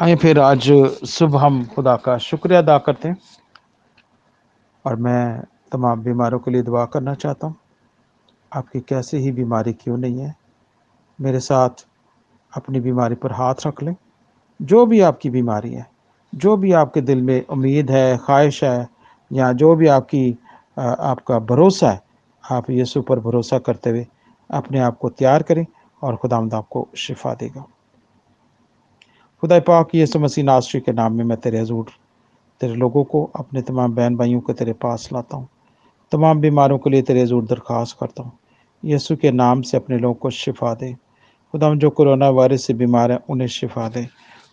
आए फिर आज सुबह हम खुदा का शुक्रिया अदा करते हैं और मैं तमाम बीमारों के लिए दुआ करना चाहता हूँ। आपकी कैसे ही बीमारी क्यों नहीं है? मेरे साथ अपनी बीमारी पर हाथ रख लें। जो भी आपकी बीमारी है, जो भी आपके दिल में उम्मीद है, ख्वाहिश है, या जो भी आपकी आपका भरोसा है, आप यीशु पर भरोसा करते हुए अपने आप को तैयार करें और खुदामद आपको शिफा देगा। खुदा पाक यीशु मसीह नासरी के नाम में मैं तेरे हजूर, तेरे लोगों को, अपने तमाम बहन भाइयों को तेरे पास लाता हूँ। तमाम बीमारों के लिए तेरे हजूर दरख्वास्त करता हूँ। यीशु के नाम से अपने लोगों को शिफा दे। खुदा जो कोरोना वायरस से बीमार हैं, उन्हें शिफा दे।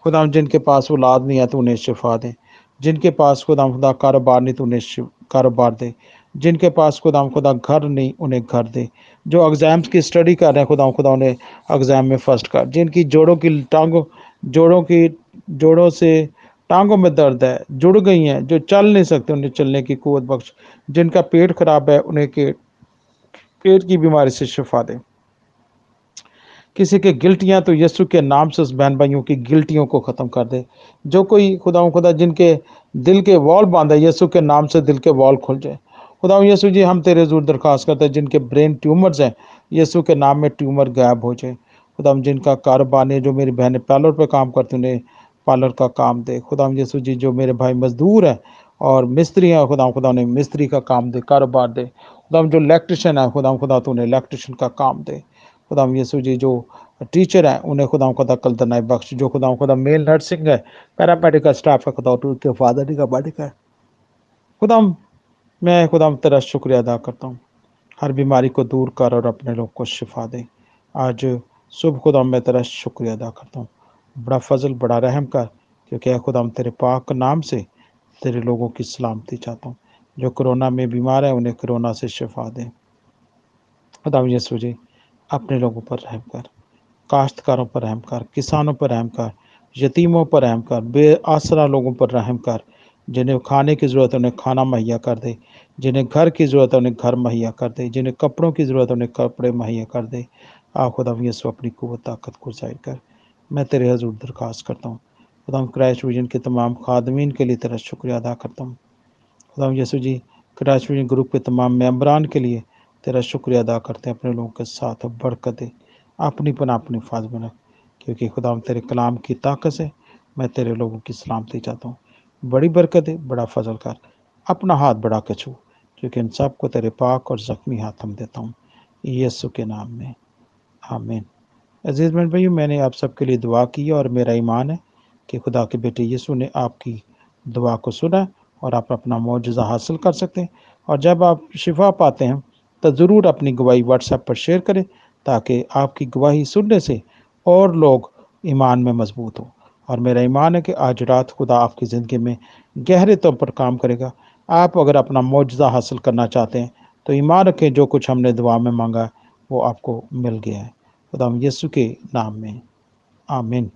खुदा जिनके पास औलाद नहीं है तो उन्हें शिफा दे। जिनके पास खुदा खुदा कारोबार नहीं तो उन्हें कारोबार दे। जिनके पास खुदा खुदा घर नहीं, उन्हें घर दे। जो एग्ज़ाम्स की स्टडी कर रहे हैं खुदा खुदा उन्हें एग्ज़ाम में फ़र्स्ट कर। जिनकी जोड़ों की टांगों जोड़ों की, जोड़ों से टांगों में दर्द है, जुड़ गई हैं, जो चल नहीं सकते उन्हें चलने की कुत बख्श। जिनका पेट खराब है, उन्हें के पेट की बीमारी से शिफा दे। किसी के गिल्टियाँ तो यीशु के नाम से उस बहन भाइयों की गिल्टियों को ख़त्म कर दे। जो कोई खुदा खुदा जिनके दिल के वॉल बांधे, यीशु के नाम से दिल के वॉल खुल जाए। खुदा यीशु जी, हम तेरे ज़रूर दरख्वास्त करते हैं, जिनके ब्रेन ट्यूमर्स हैं, यीशु के नाम में ट्यूमर गायब हो जाए। खुदा जिनका कारोबार ने, जो मेरी बहनें पार्लर पर काम करती उन्हें पार्लर का काम दे। खुदा यीशु जी, जो मेरे भाई मजदूर हैं और मिस्त्री हैं खुदा खुदा उन्हें मिस्त्री का काम दे, कारोबार दे। खुदा जो इलेक्ट्रिशन है खुदा खुदा तो उन्हें इलेक्ट्रिशन का काम दे। खुदा यसु जी, जो टीचर हैं, उन्हें खुदा खुदा कल दनाए बख्श। जो खुदा खुदा मेल नर्सिंग है, पैरामेडिकल स्टाफ है खुदा उनके फादर का बाडिक है। खुदा मैं खुदा तेरा शुक्रिया अदा करता हूँ। हर बीमारी को दूर कर और अपने लोग को शिफा दे। आज सुबह खुदा मैं तेरा शुक्रिया अदा करता हूँ। बड़ा फजल, बड़ा रहम कर, क्योंकि खुदा तेरे पाक नाम से तेरे लोगों की सलामती चाहता हूँ। जो कोरोना में बीमार है, उन्हें कोरोना से शिफा दें। खुदा यसु जी, अपने लोगों पर रहम कर, काश्तकारों पर रहम कर, किसानों पर रहम कर, यतीमों पर रहम कर, बेआसरा लोगों पर रहम कर, जिन्हें खाने की ज़रूरत है, उन्हें खाना मुहैया कर दे। जिन्हें घर की ज़रूरत है, उन्हें घर मुहैया कर दे। जिन्हें कपड़ों की ज़रूरत है, उन्हें कपड़े मुहैया कर दे। आ, खुदा यसु अपनी कुत ताकत को ज़ाहिर कर। मैं तेरे हजूर दरख्वास्त करता हूँ। खुदा क्रैश विजन के तमाम खादमीन के लिए तेरा शुक्रिया अदा करता हूँ। खुदा Yesu ji, crash vision group के तमाम मेम्बरान के लिए तेरा शुक्रिया अदा करते हैं, अपने लोगों के साथ बरकत दे। अपनी पना अपनी फाज में रख, क्योंकि खुदा तेरे कलाम की ताकत से मैं तेरे लोगों की सलामती चाहता हूँ। बड़ी बरकत दे, बड़ा फजल कर। अपना हाथ बढ़ा के छू, क्योंकि इन सबको तेरे पाक और ज़ख्मी हाथ हम देता हूँ। यस्सु के नाम में। आमीन। अज़ीज़ बहन भाई मैंने आप सबके लिए दुआ की और मेरा ईमान है कि खुदा के बेटे यीशु ने आपकी दुआ को सुना और आप अपना मुआजा हासिल कर सकते हैं। और जब आप शिफा पाते हैं तो ज़रूर अपनी गवाही व्हाट्सएप पर शेयर करें ताकि आपकी गवाही सुनने से और लोग ईमान में मज़बूत हों। और मेरा ईमान है कि आज रात खुदा आपकी ज़िंदगी में गहरे तौर पर काम करेगा। आप अगर अपना मुआजा हासिल करना चाहते हैं तो ईमान रखें, जो कुछ हमने दुआ में मांगा वो आपको मिल गया है। खुदा यीशु के नाम में। आमीन।